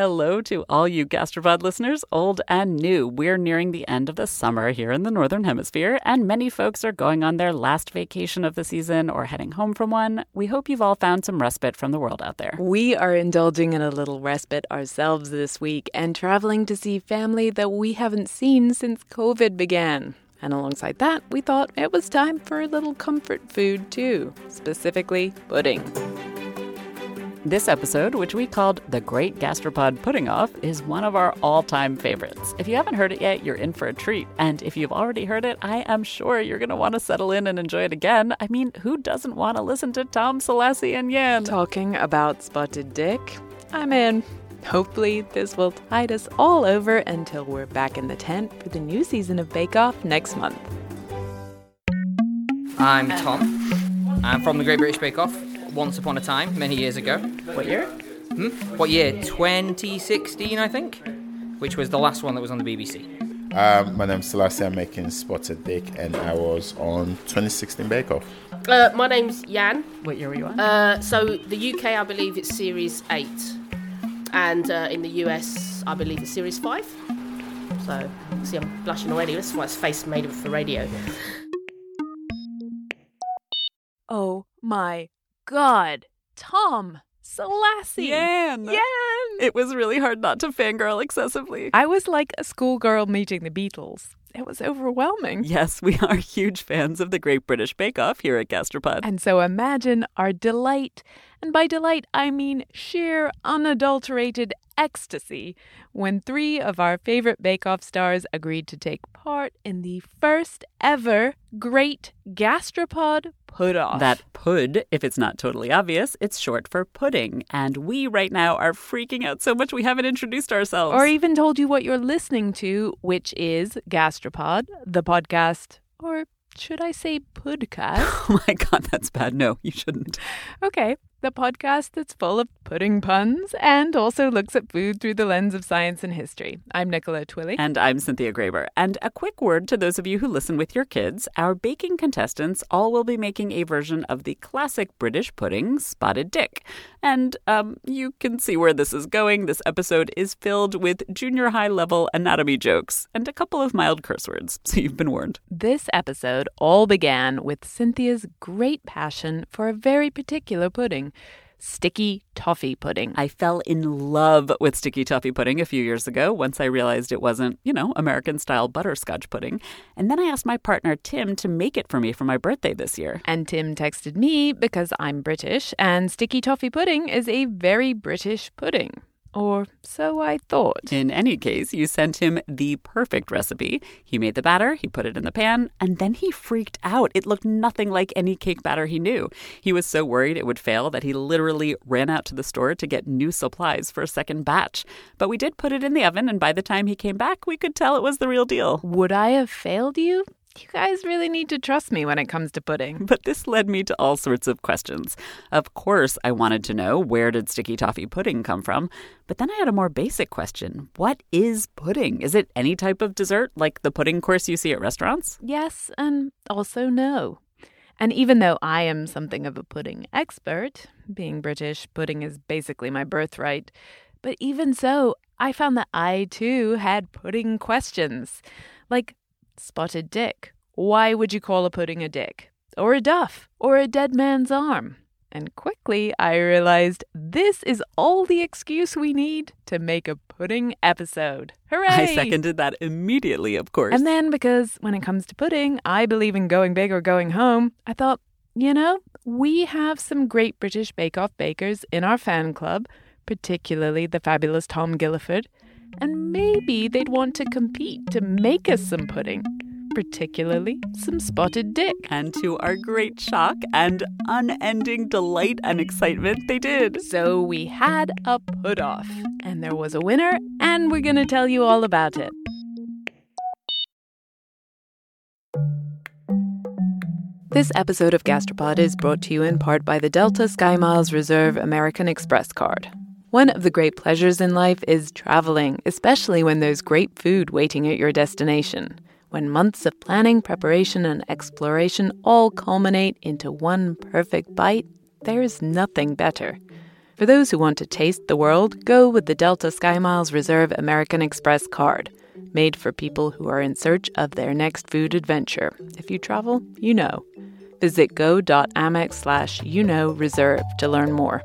Hello to all you gastropod listeners, old and new. We're nearing the end of the summer here in the Northern Hemisphere, and many folks are going on their last vacation of the season or heading home from one. We hope you've all found some respite from the world out there. We are indulging in a little respite ourselves this week and traveling to see family that we haven't seen since COVID began. And alongside that, we thought it was time for a little comfort food too, specifically pudding. This episode, which we called The Great Gastropod Pudding Off, is one of our all time favorites. If you haven't heard it yet, you're in for a treat. And if you've already heard it, I am sure you're going to want to settle in and enjoy it again. I mean, who doesn't want to listen to Tom Selasi and Yan? Talking about Spotted Dick, I'm in. Hopefully, this will tide us all over until we're back in the tent for the new season of Bake Off next month. I'm Tom. I'm from the Great British Bake Off once upon a time, many years ago. What year? Hmm? What year? 2016, I think, which was the last one that was on the BBC. Um, my name's Selasi. I'm making Spotted Dick, and I was on 2016 Bake Off. Uh, my name's Yan. What year were you on? Uh, so the UK, I believe it's Series Eight, and uh, in the US, I believe it's Series Five. So see, I'm blushing already. This is why it's face made for radio. Oh my God, Tom Selasi. Yan! Yan! It was really hard not to fangirl excessively. I was like a schoolgirl meeting the Beatles. It was overwhelming. Yes, we are huge fans of the Great British Bake Off here at Gastropod. And so imagine our delight, and by delight I mean sheer, unadulterated ecstasy, when three of our favorite Bake Off stars agreed to take part in the first ever Great Gastropod Put Off. That pud, if it's not totally obvious, it's short for pudding. And we right now are freaking out so much we haven't introduced ourselves. or even told you what you're listening to, which is Gastropod, the podcast, or should I say podcast? oh my god, that's bad. No, you shouldn't. Okay, the podcast that's full of pudding puns and also looks at food through the lens of science and history. I'm Nicola Twilley. And I'm Cynthia Graber. And a quick word to those of you who listen with your kids our baking contestants all will be making a version of the classic British pudding, Spotted Dick. And um, you can see where this is going. This episode is filled with junior high level anatomy jokes and a couple of mild curse words, so you've been warned. This episode all began with Cynthia's great passion for a very particular pudding sticky toffee pudding. I fell in love with sticky toffee pudding a few years ago once I realized it wasn't, you know, American style butterscotch pudding. And then I asked my partner Tim to make it for me for my birthday this year. And Tim texted me because I'm British, and sticky toffee pudding is a very British pudding. Or so I thought. In any case, you sent him the perfect recipe. He made the batter, he put it in the pan, and then he freaked out. It looked nothing like any cake batter he knew. He was so worried it would fail that he literally ran out to the store to get new supplies for a second batch. But we did put it in the oven, and by the time he came back, we could tell it was the real deal. Would I have failed you? You guys really need to trust me when it comes to pudding. But this led me to all sorts of questions. Of course, I wanted to know where did sticky toffee pudding come from? But then I had a more basic question. What is pudding? Is it any type of dessert like the pudding course you see at restaurants? Yes, and also no. And even though I am something of a pudding expert, being British, pudding is basically my birthright. But even so, I found that I too had pudding questions. Like, spotted dick. Why would you call a pudding a dick? Or a duff? Or a dead man's arm? And quickly I realized this is all the excuse we need to make a pudding episode. Hooray! I seconded that immediately, of course. And then, because when it comes to pudding, I believe in going big or going home, I thought, you know, we have some great British Bake Off bakers in our fan club, particularly the fabulous Tom Gilliford, and maybe they'd want to compete to make us some pudding, particularly some spotted dick. And to our great shock and unending delight and excitement, they did. So we had a put off, and there was a winner, and we're going to tell you all about it. This episode of Gastropod is brought to you in part by the Delta SkyMiles Reserve American Express card. One of the great pleasures in life is traveling, especially when there's great food waiting at your destination. When months of planning, preparation, and exploration all culminate into one perfect bite, there's nothing better. For those who want to taste the world, go with the Delta SkyMiles Reserve American Express card, made for people who are in search of their next food adventure. If you travel, you know. Visit go.amex slash you know reserve to learn more.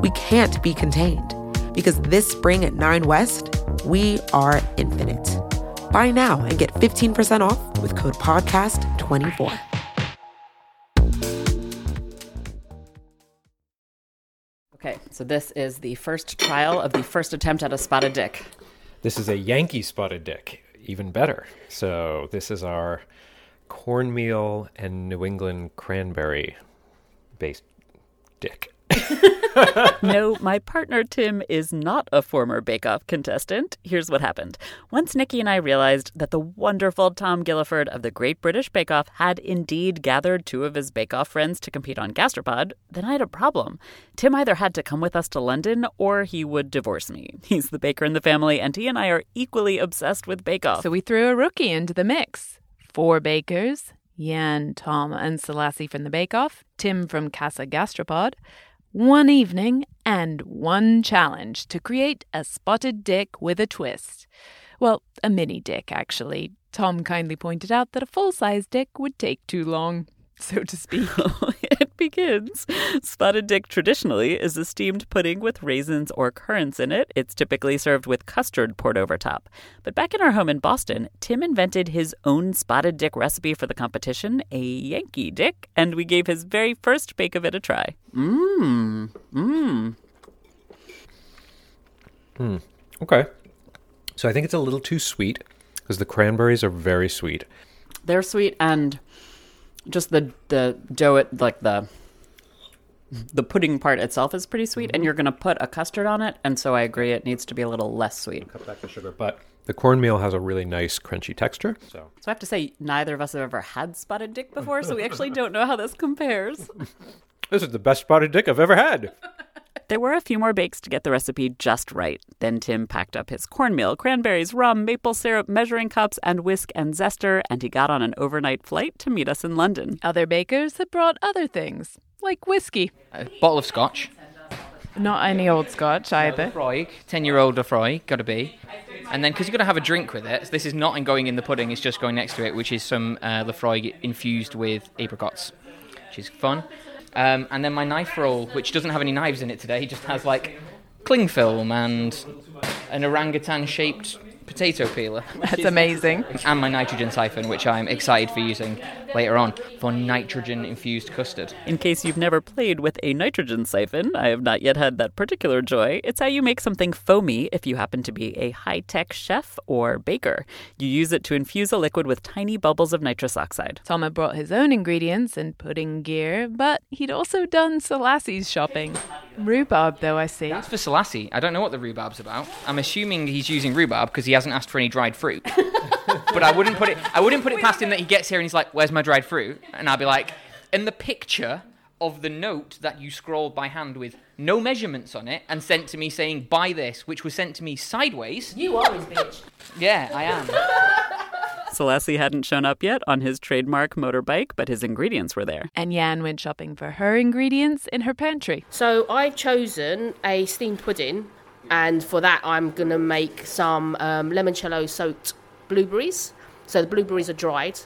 We can't be contained because this spring at Nine West, we are infinite. Buy now and get 15% off with code PODCAST24. Okay, so this is the first trial of the first attempt at a spotted dick. This is a Yankee spotted dick, even better. So this is our cornmeal and New England cranberry based dick. no, my partner Tim is not a former Bake Off contestant. Here's what happened. Once Nikki and I realized that the wonderful Tom Gilliford of the Great British Bake Off had indeed gathered two of his Bake Off friends to compete on Gastropod, then I had a problem. Tim either had to come with us to London or he would divorce me. He's the baker in the family, and he and I are equally obsessed with Bake Off. So we threw a rookie into the mix. Four bakers Yan, Tom, and Selasi from the Bake Off, Tim from Casa Gastropod one evening and one challenge to create a spotted dick with a twist. Well, a mini dick, actually. Tom kindly pointed out that a full size dick would take too long, so to speak. it begins. Spotted dick traditionally is a steamed pudding with raisins or currants in it. It's typically served with custard poured over top. But back in our home in Boston, Tim invented his own spotted dick recipe for the competition, a Yankee dick, and we gave his very first bake of it a try. Mmm. Mmm. Hmm. Okay. So I think it's a little too sweet because the cranberries are very sweet. They're sweet and just the the dough it like the the pudding part itself is pretty sweet, and mm-hmm. you're going to put a custard on it, and so I agree it needs to be a little less sweet. Cut back the sugar, but the cornmeal has a really nice crunchy texture. So, so I have to say, neither of us have ever had spotted dick before, so we actually don't know how this compares. This is the best spotted dick I've ever had. There were a few more bakes to get the recipe just right. Then Tim packed up his cornmeal, cranberries, rum, maple syrup, measuring cups, and whisk and zester, and he got on an overnight flight to meet us in London. Other bakers had brought other things, like whiskey. A bottle of scotch. Not any old scotch either. Laphroaig, 10 year old Laphroaig, gotta be. And then, because you've got to have a drink with it, so this is not going in the pudding, it's just going next to it, which is some uh, Laphroaig infused with apricots, which is fun. Um, and then my knife roll, which doesn't have any knives in it today, just has like cling film and an orangutan shaped potato peeler. That's amazing. And my nitrogen siphon, which I'm excited for using later on for nitrogen infused custard. In case you've never played with a nitrogen siphon, I have not yet had that particular joy. It's how you make something foamy if you happen to be a high tech chef or baker. You use it to infuse a liquid with tiny bubbles of nitrous oxide. Tom had brought his own ingredients and pudding gear, but he'd also done Selasi's shopping. Rhubarb, though, I see. That's for Selasi. I don't know what the rhubarb's about. I'm assuming he's using rhubarb because he hasn't asked for any dried fruit. but I wouldn't put it. I wouldn't put it past him that he gets here and he's like, "Where's my dried fruit?" And I'd be like, "In the picture of the note that you scrolled by hand with no measurements on it and sent to me saying buy this, which was sent to me sideways." You are his bitch. Yeah, I am. Selasi hadn't shown up yet on his trademark motorbike, but his ingredients were there. And Yan went shopping for her ingredients in her pantry. So I've chosen a steamed pudding, and for that I'm gonna make some um, limoncello soaked blueberries. So the blueberries are dried,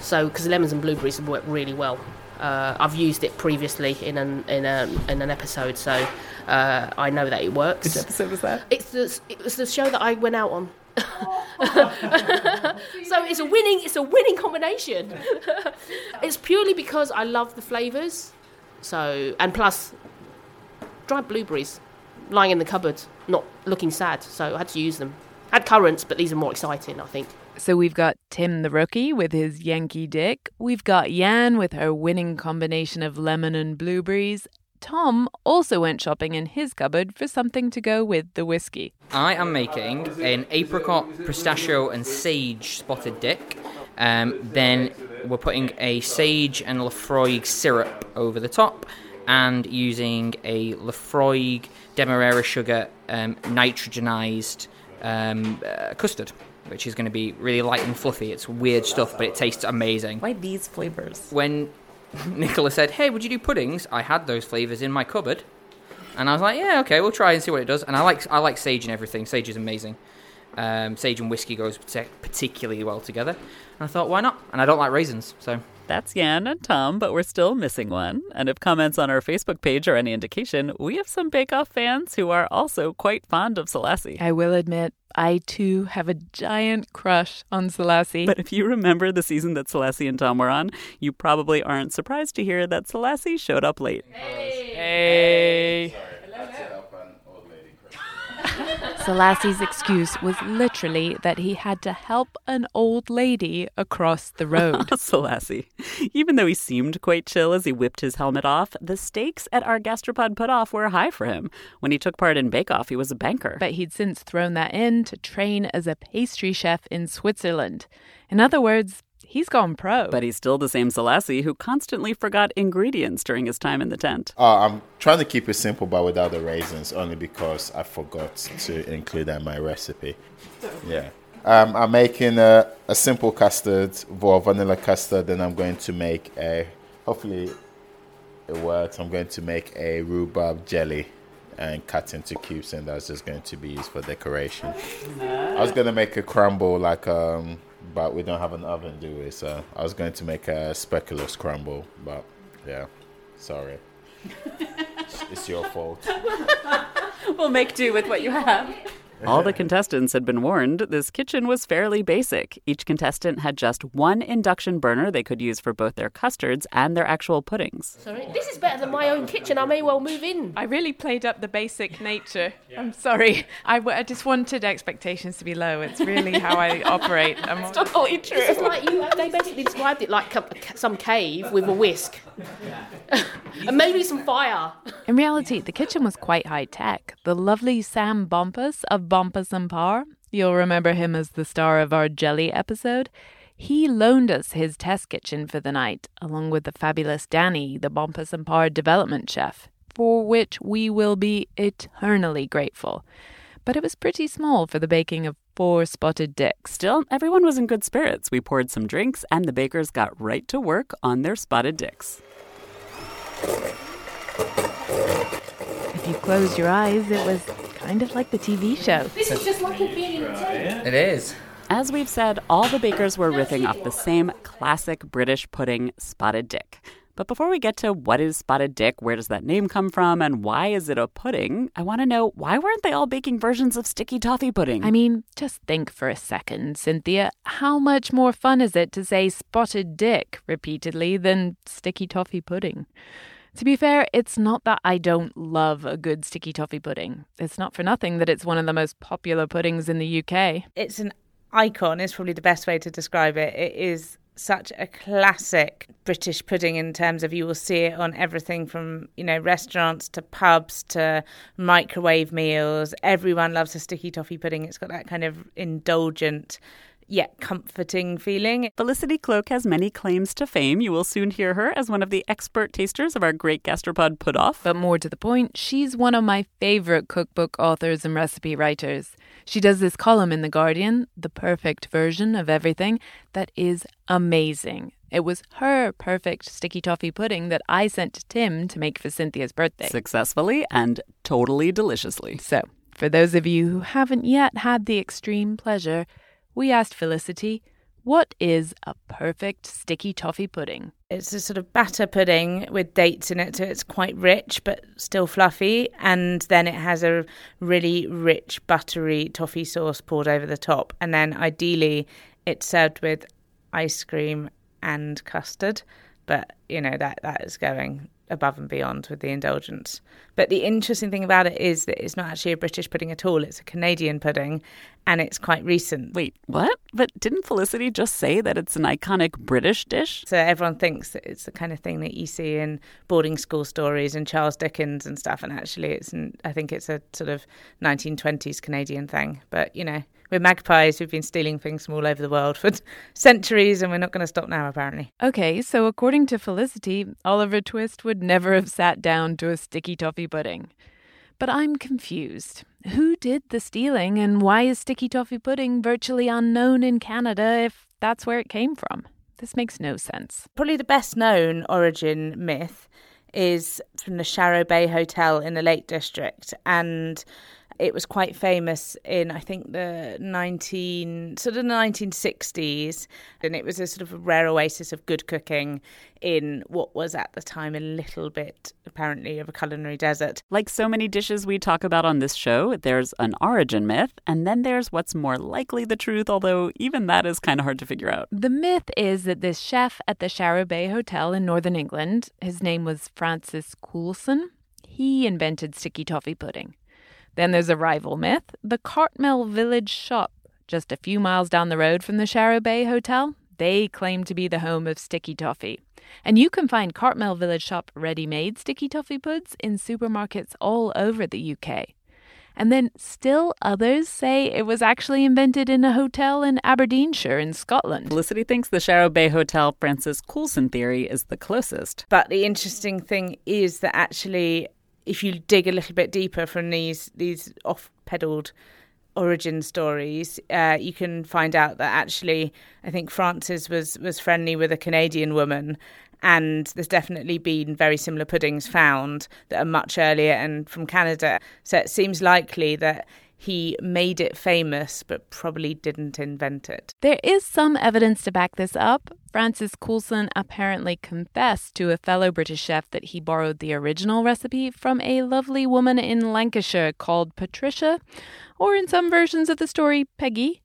so because lemons and blueberries work really well. Uh, I've used it previously in an in, a, in an episode, so uh, I know that it works. Which episode was that? It's the, it was the show that I went out on. so it's a winning it's a winning combination. it's purely because I love the flavours. So and plus dried blueberries lying in the cupboard, not looking sad, so I had to use them. I had currants, but these are more exciting, I think. So we've got Tim the rookie with his Yankee dick. We've got Yan with her winning combination of lemon and blueberries. Tom also went shopping in his cupboard for something to go with the whiskey. I am making an apricot, pistachio, and sage spotted dick. Um, then we're putting a sage and Laphroaig syrup over the top, and using a Laphroaig demerara sugar um, nitrogenized um, uh, custard, which is going to be really light and fluffy. It's weird stuff, but it tastes amazing. Why these flavors? When Nicola said, "Hey, would you do puddings?" I had those flavors in my cupboard, and I was like, "Yeah, okay, we'll try and see what it does." And I like I like sage and everything. Sage is amazing. Um, sage and whiskey goes partic- particularly well together. And I thought, why not? And I don't like raisins, so That's Yan and Tom, but we're still missing one. And if comments on our Facebook page are any indication, we have some Bake Off fans who are also quite fond of Selasi. I will admit, I too have a giant crush on Selasi. But if you remember the season that Selasi and Tom were on, you probably aren't surprised to hear that Selasi showed up late. hey. Selasi's excuse was literally that he had to help an old lady across the road. Selasi. Even though he seemed quite chill as he whipped his helmet off, the stakes at our gastropod put off were high for him. When he took part in Bake Off, he was a banker. but he'd since thrown that in to train as a pastry chef in Switzerland. In other words, he's gone pro. But he's still the same Selasi who constantly forgot ingredients during his time in the tent. Uh, I'm trying to keep it simple, but without the raisins, only because I forgot to include that in my recipe. Yeah. Um, I'm making a, a simple custard, for vanilla custard, and I'm going to make a, hopefully it works, I'm going to make a rhubarb jelly and cut into cubes, and that's just going to be used for decoration. I was going to make a crumble, like, um, but we don't have an oven, do we? So I was going to make a speculoos scramble, but yeah, sorry. it's your fault. We'll make do with what you have. All the contestants had been warned this kitchen was fairly basic. Each contestant had just one induction burner they could use for both their custards and their actual puddings. Sorry, this is better than my own kitchen. I may well move in. I really played up the basic nature. I'm sorry. I, w- I just wanted expectations to be low. It's really how I operate. I'm Totally true. This is like you. They basically described it like ca- some cave with a whisk, and maybe some fire. In reality, the kitchen was quite high tech. The lovely Sam Bompas of Bompas and Parr, you'll remember him as the star of our jelly episode, he loaned us his test kitchen for the night, along with the fabulous Danny, the Bompas and Parr development chef, for which we will be eternally grateful. But it was pretty small for the baking of four spotted dicks. Still, everyone was in good spirits. We poured some drinks, and the bakers got right to work on their spotted dicks. If you closed your eyes, it was kind of like the TV show. This is just like being in the tent. it is. As we've said, all the bakers were riffing off the same classic British pudding, spotted dick. But before we get to what is spotted dick, where does that name come from, and why is it a pudding, I want to know why weren't they all baking versions of sticky toffee pudding? I mean, just think for a second, Cynthia. How much more fun is it to say spotted dick repeatedly than sticky toffee pudding? To be fair, it's not that I don't love a good sticky toffee pudding. It's not for nothing that it's one of the most popular puddings in the UK. it's an icon is probably the best way to describe it it is such a classic british pudding in terms of you will see it on everything from you know restaurants to pubs to microwave meals everyone loves a sticky toffee pudding it's got that kind of indulgent yet comforting feeling Felicity Cloake has many claims to fame. You will soon hear her as one of the expert tasters of our great gastropod put off. But more to the point, she's one of my favorite cookbook authors and recipe writers. She does this column in The Guardian, the perfect version of everything, that is amazing. It was her perfect sticky toffee pudding that I sent to Tim to make for Cynthia's birthday. Successfully and totally deliciously. So, for those of you who haven't yet had the extreme pleasure, we asked Felicity, what is a perfect sticky toffee pudding? it's a sort of batter pudding with dates in it so it's quite rich but still fluffy. And then it has a really rich buttery toffee sauce poured over the top. And then ideally it's served with ice cream and custard. But you know that that is going above and beyond with the indulgence. But the interesting thing about it is that it's not actually a British pudding at all. It's a Canadian pudding and it's quite recent. Wait, what? But didn't Felicity just say that it's an iconic British dish? So everyone thinks that it's the kind of thing that you see in boarding school stories and Charles Dickens and stuff. And actually, it's an, I think it's a sort of 1920s Canadian thing. But, you know, we're magpies who've been stealing things from all over the world for centuries, and we're not going to stop now, apparently. Okay, so according to Felicity, Oliver Twist would never have sat down to a sticky toffee pudding. But I'm confused. Who did the stealing, and why is sticky toffee pudding virtually unknown in Canada if that's where it came from? This makes no sense. Probably the best known origin myth is from the Sharrow Bay Hotel in the Lake District, and it was quite famous in I think the 19 sort of the 1960s and it was a sort of a rare oasis of good cooking in what was at the time a little bit apparently of a culinary desert. Like so many dishes we talk about on this show, there's an origin myth and then there's what's more likely the truth, although even that is kind of hard to figure out. The myth is that this chef at the Sharrow Bay Hotel in northern England, his name was Francis Coulson, he invented sticky toffee pudding. Then there's a rival myth the Cartmel Village Shop, just a few miles down the road from the Sharrow Bay Hotel. They claim to be the home of sticky toffee. And you can find Cartmel Village Shop ready made sticky toffee puds in supermarkets all over the UK. And then still others say it was actually invented in a hotel in Aberdeenshire in Scotland. Felicity thinks the Sharrow Bay Hotel Francis Coulson theory is the closest. But the interesting thing is that actually if you dig a little bit deeper from these these off pedaled origin stories, uh, you can find out that actually I think Francis was was friendly with a Canadian woman, and there's definitely been very similar puddings found that are much earlier and from Canada. So it seems likely that he made it famous but probably didn't invent it. There is some evidence to back this up. Francis Coulson apparently confessed to a fellow British chef that he borrowed the original recipe from a lovely woman in Lancashire called Patricia, or in some versions of the story, Peggy.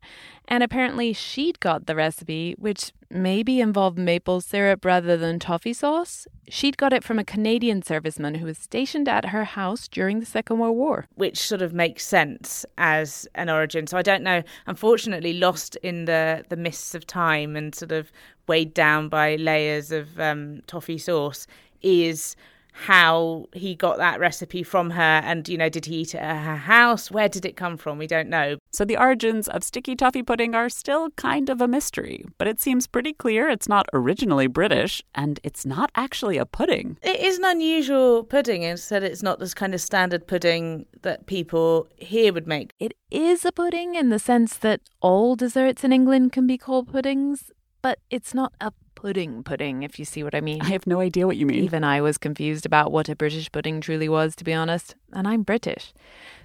And apparently she'd got the recipe, which maybe involved maple syrup rather than toffee sauce. She'd got it from a Canadian serviceman who was stationed at her house during the Second World War. Which sort of makes sense as an origin. So I don't know, unfortunately, lost in the, the mists of time and sort of weighed down by layers of um, toffee sauce is how he got that recipe from her and you know did he eat it at her house? Where did it come from? We don't know. So the origins of sticky toffee pudding are still kind of a mystery but it seems pretty clear it's not originally british and it's not actually a pudding. It is an unusual pudding. Instead it's not this kind of standard pudding that people here would make. It is a pudding in the sense that all desserts in england can be called puddings but it's not a pudding pudding, if you see what I mean. I have no idea what you mean. Even I was confused about what a British pudding truly was, to be honest, and I'm British.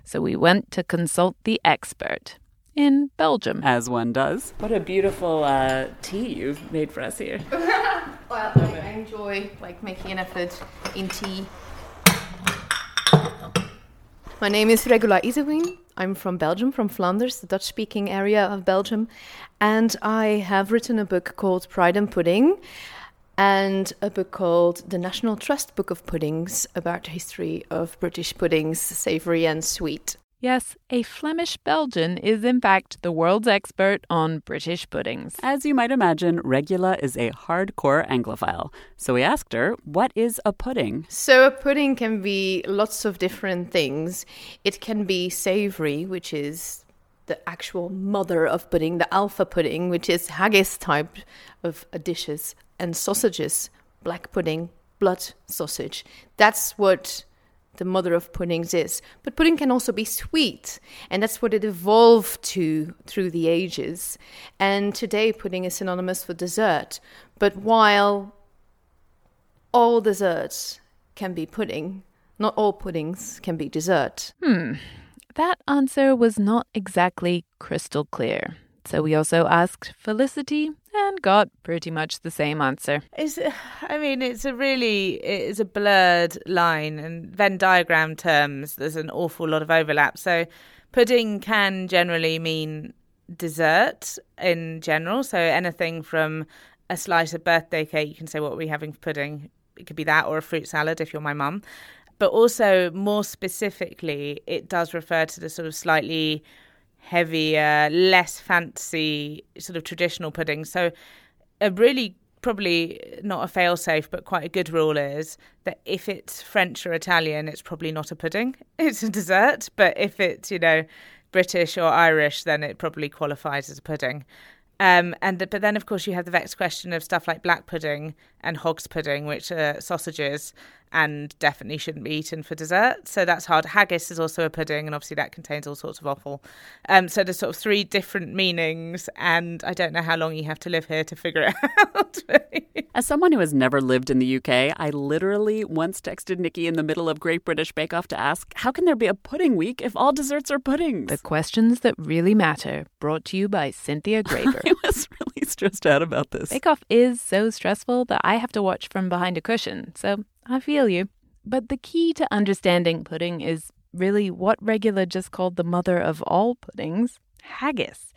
So we went to consult the expert in Belgium. As one does. What a beautiful uh, tea you've made for us here. well, I enjoy like making an effort in tea. My name is Regula Ysewijn. I'm from Belgium, from Flanders, the Dutch speaking area of Belgium. And I have written a book called Pride and Pudding and a book called The National Trust Book of Puddings about the history of British puddings, savoury and sweet. Yes, a Flemish Belgian is in fact the world's expert on British puddings. As you might imagine, Regula is a hardcore Anglophile. So we asked her, what is a pudding? So a pudding can be lots of different things. It can be savory, which is the actual mother of pudding, the alpha pudding, which is haggis type of uh, dishes, and sausages, black pudding, blood sausage. That's what the mother of puddings is. But pudding can also be sweet, and that's what it evolved to through the ages. And today, pudding is synonymous for dessert. But while all desserts can be pudding, not all puddings can be dessert. Hmm. That answer was not exactly crystal clear. So we also asked Felicity and got pretty much the same answer. It's, I mean, it's a really it's a blurred line, and Venn diagram terms. There's an awful lot of overlap. So, pudding can generally mean dessert in general. So anything from a slice of birthday cake, you can say what are we having for pudding it could be that or a fruit salad if you're my mum. But also, more specifically, it does refer to the sort of slightly heavier, less fancy, sort of traditional pudding. So, a really probably not a fail safe, but quite a good rule is that if it's French or Italian, it's probably not a pudding. It's a dessert. But if it's, you know, British or Irish, then it probably qualifies as a pudding. Um, and but then, of course, you have the vexed question of stuff like black pudding and hog's pudding, which are sausages and definitely shouldn't be eaten for dessert. So that's hard. Haggis is also a pudding, and obviously that contains all sorts of offal. Um, so there's sort of three different meanings, and I don't know how long you have to live here to figure it out. As someone who has never lived in the UK, I literally once texted Nikki in the middle of Great British Bake Off to ask, how can there be a pudding week if all desserts are puddings? The questions that really matter, brought to you by Cynthia Graber. I was really stressed out about this. Bake Off is so stressful that I have to watch from behind a cushion, so I feel you. But the key to understanding pudding is really what Regula just called the mother of all puddings haggis,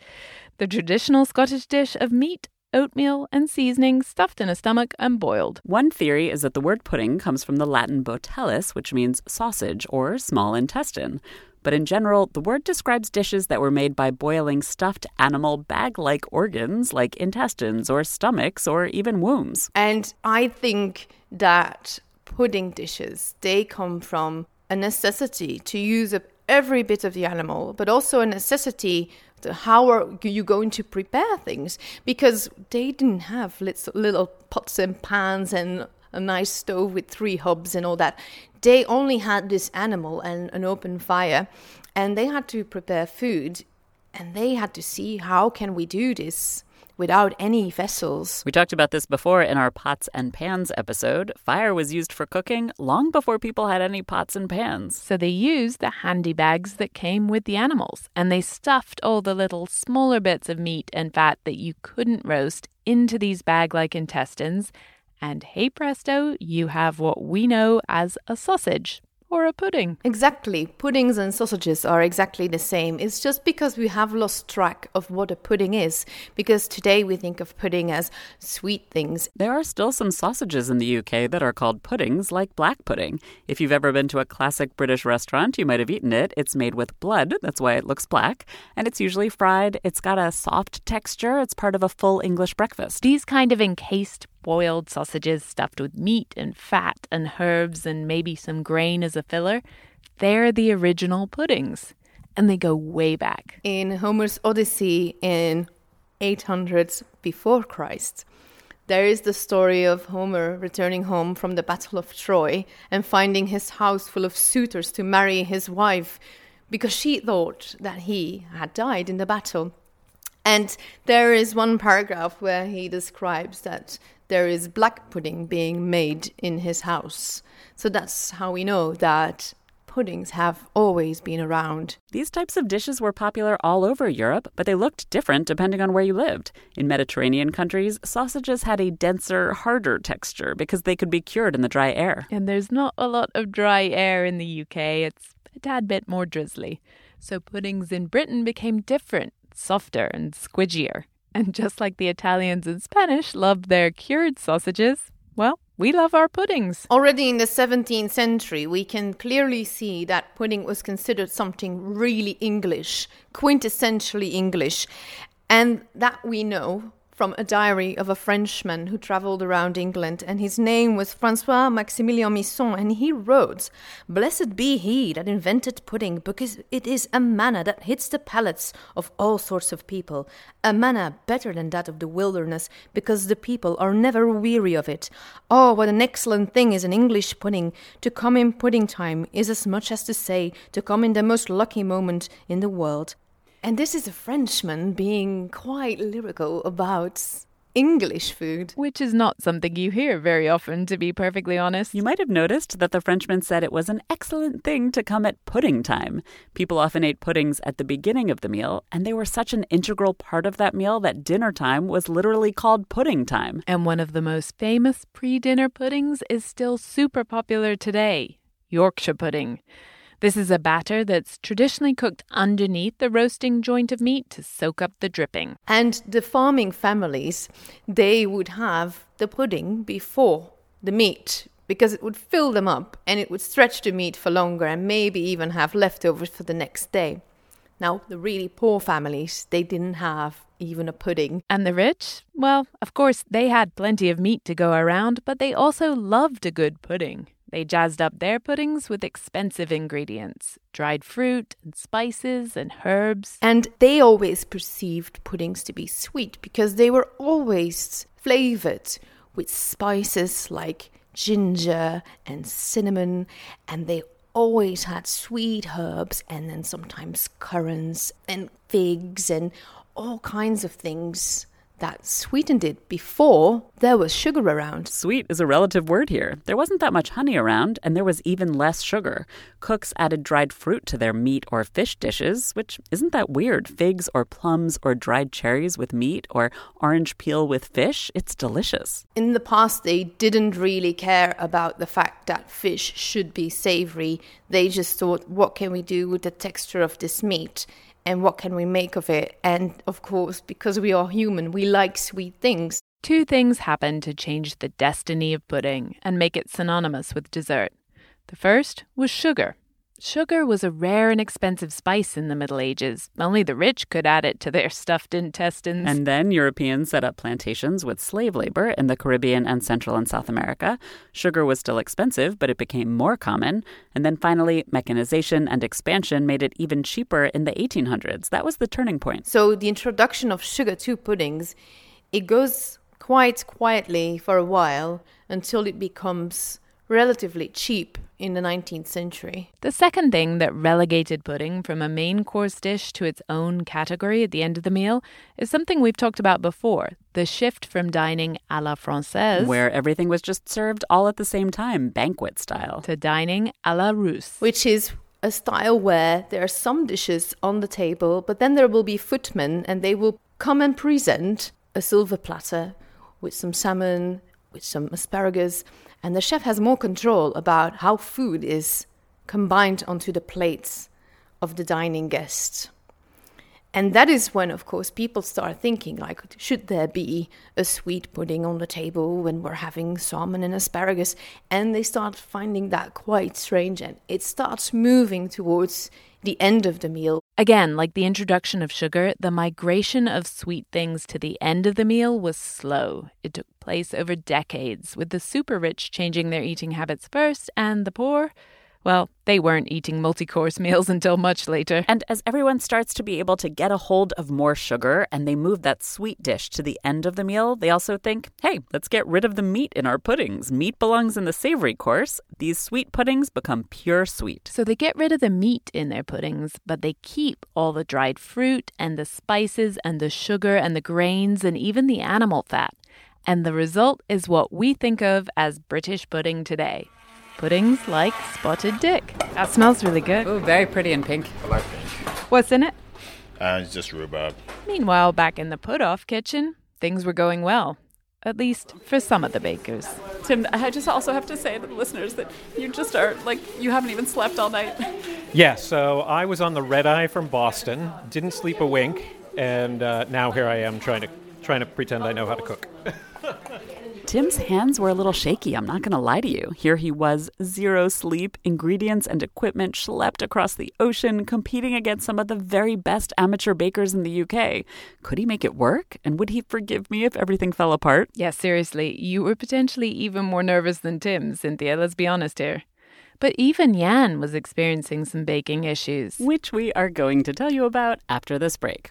the traditional Scottish dish of meat, oatmeal, and seasoning stuffed in a stomach and boiled. One theory is that the word pudding comes from the Latin botellus, which means sausage or small intestine. But in general, the word describes dishes that were made by boiling stuffed animal bag like organs like intestines or stomachs or even wombs. And I think that pudding dishes, they come from a necessity to use up every bit of the animal, but also a necessity to how are you going to prepare things because they didn't have little pots and pans and a nice stove with three hobs and all that. They only had this animal and an open fire, and they had to prepare food, and they had to see how can we do this without any vessels. We talked about this before in our pots and pans episode. Fire was used for cooking long before people had any pots and pans. So they used the handy bags that came with the animals and they stuffed all the little smaller bits of meat and fat that you couldn't roast into these bag like intestines. And hey presto, you have what we know as a sausage or a pudding. Exactly. Puddings and sausages are exactly the same. It's just because we have lost track of what a pudding is, because today we think of pudding as sweet things. There are still some sausages in the UK that are called puddings, like black pudding. If you've ever been to a classic British restaurant, you might have eaten it. It's made with blood, that's why it looks black, and it's usually fried. It's got a soft texture, it's part of a full English breakfast. These kind of encased boiled sausages stuffed with meat and fat and herbs and maybe some grain as a filler, they're the original puddings. And they go way back. In Homer's Odyssey in 800s before Christ, there is the story of Homer returning home from the Battle of Troy and finding his house full of suitors to marry his wife because she thought that he had died in the battle. And there is one paragraph where he describes that there is black pudding being made in his house. So that's how we know that puddings have always been around. These types of dishes were popular all over Europe, but they looked different depending on where you lived. In Mediterranean countries, sausages had a denser, harder texture because they could be cured in the dry air. And there's not a lot of dry air in the UK, it's a tad bit more drizzly. So puddings in Britain became different, softer and squidgier. And just like the Italians and Spanish love their cured sausages, well, we love our puddings. Already in the 17th century, we can clearly see that pudding was considered something really English, quintessentially English. And that we know from a diary of a Frenchman who traveled around England, and his name was Francois Maximilien Misson, and he wrote, Blessed be he that invented pudding, because it is a manna that hits the palates of all sorts of people, a manna better than that of the wilderness, because the people are never weary of it. Oh, what an excellent thing is an English pudding! To come in pudding time is as much as to say to come in the most lucky moment in the world. And this is a Frenchman being quite lyrical about English food. Which is not something you hear very often, to be perfectly honest. You might have noticed that the Frenchman said it was an excellent thing to come at pudding time. People often ate puddings at the beginning of the meal, and they were such an integral part of that meal that dinner time was literally called pudding time. And one of the most famous pre dinner puddings is still super popular today Yorkshire pudding. This is a batter that's traditionally cooked underneath the roasting joint of meat to soak up the dripping. And the farming families, they would have the pudding before the meat because it would fill them up and it would stretch the meat for longer and maybe even have leftovers for the next day. Now, the really poor families, they didn't have even a pudding. And the rich? Well, of course, they had plenty of meat to go around, but they also loved a good pudding. They jazzed up their puddings with expensive ingredients dried fruit and spices and herbs. And they always perceived puddings to be sweet because they were always flavored with spices like ginger and cinnamon, and they always had sweet herbs and then sometimes currants and figs and all kinds of things that sweetened it before there was sugar around. Sweet is a relative word here. There wasn't that much honey around, and there was even less sugar. Cooks added dried fruit to their meat or fish dishes, which isn't that weird. Figs or plums or dried cherries with meat or orange peel with fish, it's delicious. In the past, they didn't really care about the fact that fish should be savory. They just thought, what can we do with the texture of this meat? And what can we make of it? And of course, because we are human, we like sweet things. Two things happened to change the destiny of pudding and make it synonymous with dessert. The first was sugar. Sugar was a rare and expensive spice in the Middle Ages. Only the rich could add it to their stuffed intestines. And then Europeans set up plantations with slave labor in the Caribbean and Central and South America. Sugar was still expensive, but it became more common. And then finally, mechanization and expansion made it even cheaper in the 1800s. That was the turning point. So the introduction of sugar to puddings, it goes quite quietly for a while until it becomes relatively cheap in the 19th century. The second thing that relegated pudding from a main course dish to its own category at the end of the meal is something we've talked about before the shift from dining a la Francaise, where everything was just served all at the same time, banquet style, to dining a la Russe, which is a style where there are some dishes on the table, but then there will be footmen and they will come and present a silver platter with some salmon, with some asparagus and the chef has more control about how food is combined onto the plates of the dining guests. And that is when, of course, people start thinking, like, should there be a sweet pudding on the table when we're having salmon and asparagus? And they start finding that quite strange, and it starts moving towards the end of the meal. Again, like the introduction of sugar, the migration of sweet things to the end of the meal was slow. It took place over decades, with the super rich changing their eating habits first and the poor well, they weren't eating multi course meals until much later. And as everyone starts to be able to get a hold of more sugar and they move that sweet dish to the end of the meal, they also think, hey, let's get rid of the meat in our puddings. Meat belongs in the savory course. These sweet puddings become pure sweet. So they get rid of the meat in their puddings, but they keep all the dried fruit and the spices and the sugar and the grains and even the animal fat. And the result is what we think of as British pudding today puddings like Spotted Dick. That smells really good. Oh, very pretty and pink. I like pink. What's in it? Uh, it's just rhubarb. Meanwhile, back in the put off kitchen, things were going well. At least for some of the bakers. Tim, I just also have to say to the listeners that you just are like, you haven't even slept all night. Yeah, so I was on the red eye from Boston, didn't sleep a wink, and uh, now here I am trying to trying to pretend I know how to cook. Tim's hands were a little shaky, I'm not going to lie to you. Here he was, zero sleep, ingredients and equipment schlepped across the ocean, competing against some of the very best amateur bakers in the UK. Could he make it work? And would he forgive me if everything fell apart? Yeah, seriously, you were potentially even more nervous than Tim, Cynthia, let's be honest here. But even Yan was experiencing some baking issues. Which we are going to tell you about after this break.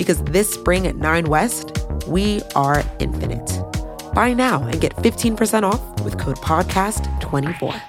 because this spring at 9 West, we are infinite. Buy now and get 15% off with code PODCAST24.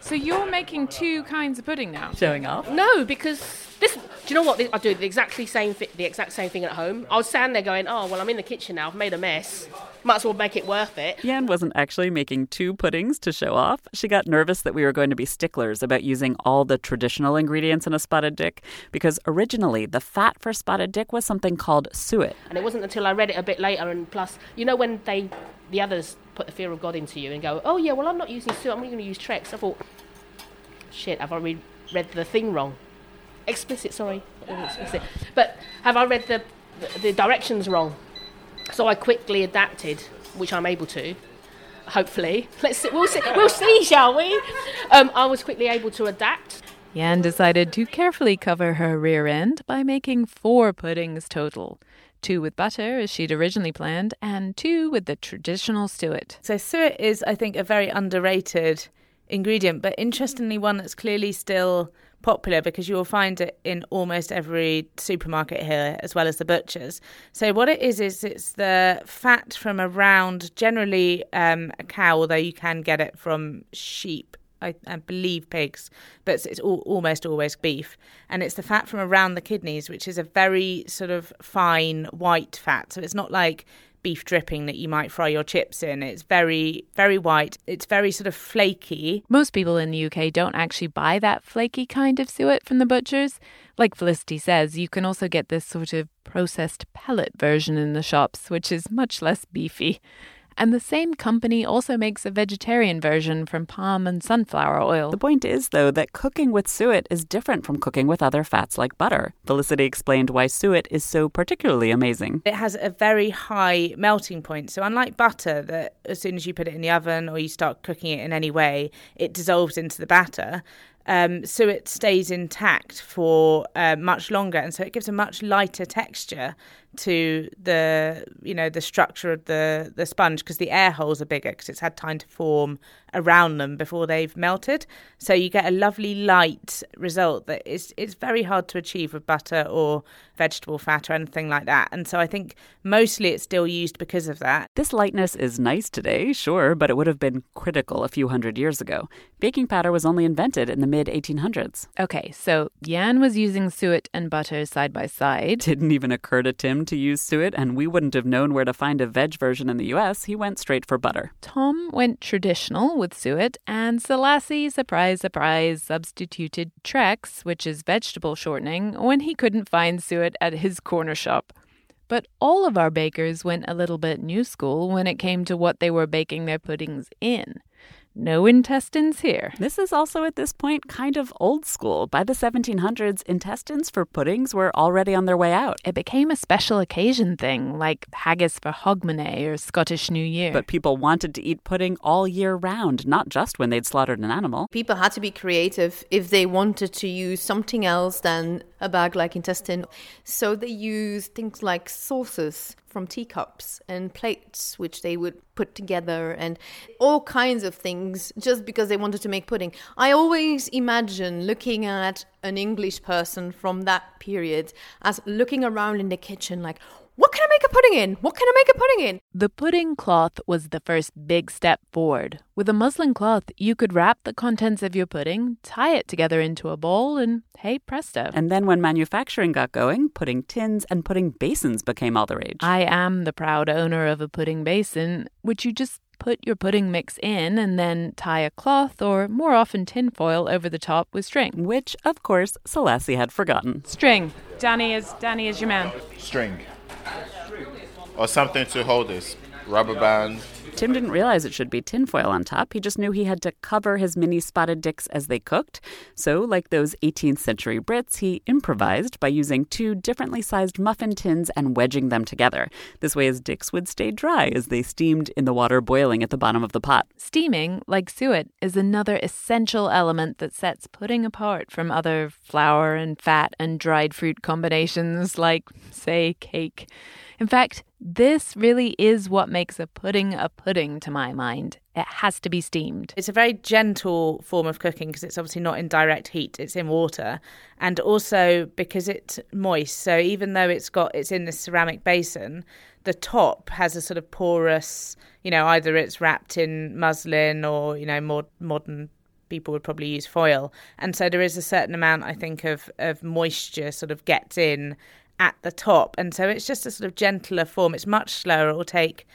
So you're making two kinds of pudding now? Showing off? No, because this. Do you know what? I do the exactly same thi- the exact same thing at home. I was standing there going, "Oh well, I'm in the kitchen now. I've made a mess. Might as well make it worth it." Yan wasn't actually making two puddings to show off. She got nervous that we were going to be sticklers about using all the traditional ingredients in a spotted dick because originally the fat for spotted dick was something called suet. And it wasn't until I read it a bit later, and plus, you know, when they the others put the fear of God into you and go, "Oh yeah, well I'm not using suet. I'm going to use Trex." I thought, shit, I've I re- read the thing wrong? Explicit, sorry, not explicit. But have I read the, the the directions wrong? So I quickly adapted, which I'm able to. Hopefully, let's see, we'll see, we'll see, shall we? Um, I was quickly able to adapt. Yan decided to carefully cover her rear end by making four puddings total. Two with butter, as she'd originally planned, and two with the traditional suet. So suet is, I think, a very underrated ingredient, but interestingly, one that's clearly still popular because you will find it in almost every supermarket here, as well as the butchers. So what it is is it's the fat from around, generally um, a cow, although you can get it from sheep. I, I believe pigs, but it's, it's al- almost always beef. And it's the fat from around the kidneys, which is a very sort of fine white fat. So it's not like beef dripping that you might fry your chips in. It's very, very white. It's very sort of flaky. Most people in the UK don't actually buy that flaky kind of suet from the butchers. Like Felicity says, you can also get this sort of processed pellet version in the shops, which is much less beefy. And the same company also makes a vegetarian version from palm and sunflower oil. The point is, though, that cooking with suet is different from cooking with other fats like butter. Felicity explained why suet is so particularly amazing. It has a very high melting point. So, unlike butter, that as soon as you put it in the oven or you start cooking it in any way, it dissolves into the batter. Um, so it stays intact for uh, much longer, and so it gives a much lighter texture to the you know the structure of the the sponge because the air holes are bigger because it's had time to form around them before they've melted. So you get a lovely light result that is it's very hard to achieve with butter or vegetable fat or anything like that. And so I think mostly it's still used because of that. This lightness is nice today, sure, but it would have been critical a few hundred years ago. Baking powder was only invented in the mid 1800s. Okay, so Yan was using suet and butter side by side. Didn't even occur to Tim to use suet, and we wouldn't have known where to find a veg version in the US. He went straight for butter. Tom went traditional with suet, and Selasi, surprise, surprise, substituted Trex, which is vegetable shortening, when he couldn't find suet at his corner shop. But all of our bakers went a little bit new school when it came to what they were baking their puddings in. No intestines here. This is also at this point kind of old school. By the 1700s, intestines for puddings were already on their way out. It became a special occasion thing, like haggis for Hogmanay or Scottish New Year. But people wanted to eat pudding all year round, not just when they'd slaughtered an animal. People had to be creative if they wanted to use something else than a bag like intestine. So they used things like sauces from teacups and plates, which they would put together, and all kinds of things just because they wanted to make pudding. I always imagine looking at an English person from that period as looking around in the kitchen, like, What can I make a pudding in? What can I make a pudding in? The pudding cloth was the first big step forward. With a muslin cloth, you could wrap the contents of your pudding, tie it together into a bowl, and hey presto. And then when manufacturing got going, pudding tins and pudding basins became all the rage. I am the proud owner of a pudding basin, which you just put your pudding mix in and then tie a cloth or more often tinfoil over the top with string. Which, of course, Selasi had forgotten. String. Danny is Danny is your man. String. Or something to hold this. Rubber band. Tim didn't realize it should be tinfoil on top. He just knew he had to cover his mini spotted dicks as they cooked. So, like those 18th century Brits, he improvised by using two differently sized muffin tins and wedging them together. This way, his dicks would stay dry as they steamed in the water boiling at the bottom of the pot. Steaming, like suet, is another essential element that sets pudding apart from other flour and fat and dried fruit combinations like, say, cake. In fact, this really is what makes a pudding a pudding to my mind. It has to be steamed. It's a very gentle form of cooking because it's obviously not in direct heat, it's in water. And also because it's moist. So even though it's got it's in this ceramic basin, the top has a sort of porous, you know, either it's wrapped in muslin or, you know, more modern people would probably use foil. And so there is a certain amount, I think, of, of moisture sort of gets in at the top. And so it's just a sort of gentler form. It's much slower. It will take,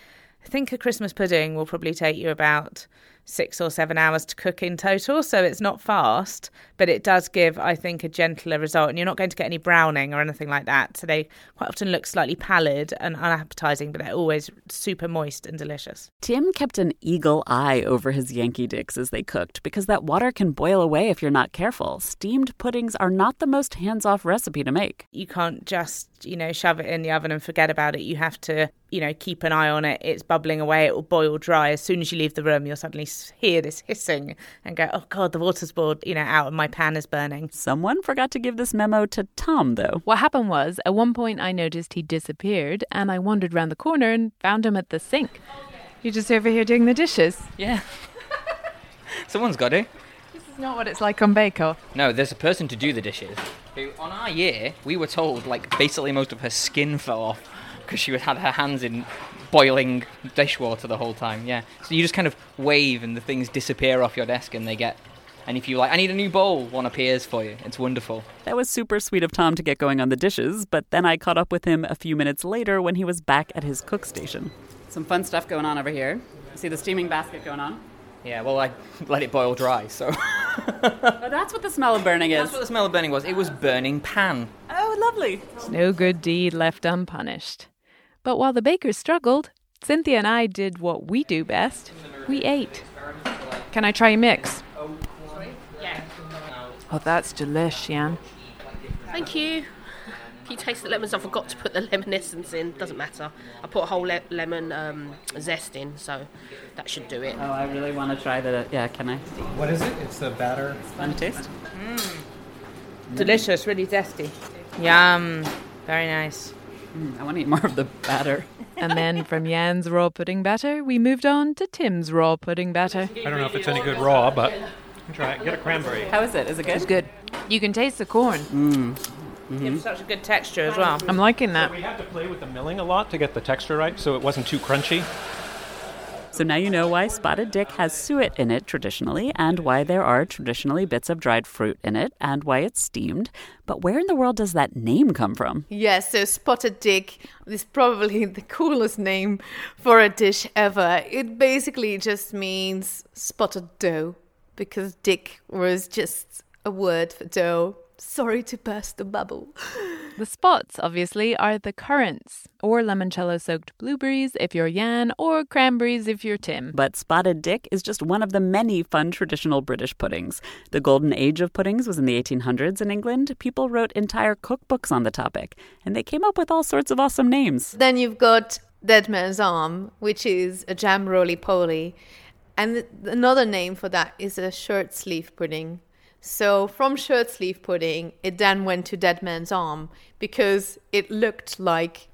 I think a Christmas pudding will probably take you about six or seven hours to cook in total. So it's not fast, but it does give, I think, a gentler result. And you're not going to get any browning or anything like that. So they quite often look slightly pallid and unappetizing, but they're always super moist and delicious. Tim kept an eagle eye over his Yankee dicks as they cooked because that water can boil away if you're not careful. Steamed puddings are not the most hands off recipe to make. You can't just, you know, shove it in the oven and forget about it. You have to, you know, keep an eye on it. It's bubbling away, it will boil dry. As soon as you leave the room, you'll suddenly hear this hissing and go, oh God, the water's boiled, you know, out and my pan is burning. Someone forgot to give this memo to Tom, though. What happened was, at one point I noticed he disappeared, and I wandered round the corner and found him at the sink. You're just over here doing the dishes. Yeah. Someone's got to. This is not what it's like on Bake Off. No, there's a person to do the dishes. Who, on our year, we were told like basically most of her skin fell off because she had her hands in boiling dishwater the whole time. Yeah. So you just kind of wave and the things disappear off your desk and they get. And if you like, I need a new bowl, one appears for you. It's wonderful. That was super sweet of Tom to get going on the dishes, but then I caught up with him a few minutes later when he was back at his cook station. Some fun stuff going on over here. See the steaming basket going on? Yeah, well, I let it boil dry, so. oh, that's what the smell of burning is. That's what the smell of burning was. It was burning pan. Oh, lovely. No good deed left unpunished. But while the bakers struggled, Cynthia and I did what we do best. We ate. Can I try a mix? Oh, that's delish, Yan. Thank you. Can you taste the lemons? I forgot to put the lemon essence in. Doesn't matter. I put a whole le- lemon um, zest in, so that should do it. Oh, I really want to try the. Yeah, can I? What is it? It's the batter. Fun taste. Delicious, really zesty. Yum. Very nice. Mm, I want to eat more of the batter. And then from Yan's raw pudding batter, we moved on to Tim's raw pudding batter. I don't know if it's any good raw, but try it. Get a cranberry. How is it? Is it good? It's good. You can taste the corn. Mm. Gives such a good texture as well. I'm liking that. We had to play with the milling a lot to get the texture right, so it wasn't too crunchy. So now you know why spotted dick has suet in it traditionally, and why there are traditionally bits of dried fruit in it, and why it's steamed. But where in the world does that name come from? Yes, so spotted dick is probably the coolest name for a dish ever. It basically just means spotted dough because dick was just a word for dough. Sorry to burst the bubble. The spots, obviously, are the currants, or limoncello soaked blueberries if you're Yan, or cranberries if you're Tim. But spotted dick is just one of the many fun traditional British puddings. The golden age of puddings was in the 1800s in England. People wrote entire cookbooks on the topic, and they came up with all sorts of awesome names. Then you've got Dead Man's Arm, which is a jam roly poly. And another name for that is a shirt sleeve pudding. So from shirt sleeve pudding, it then went to Dead Man's Arm because it looked like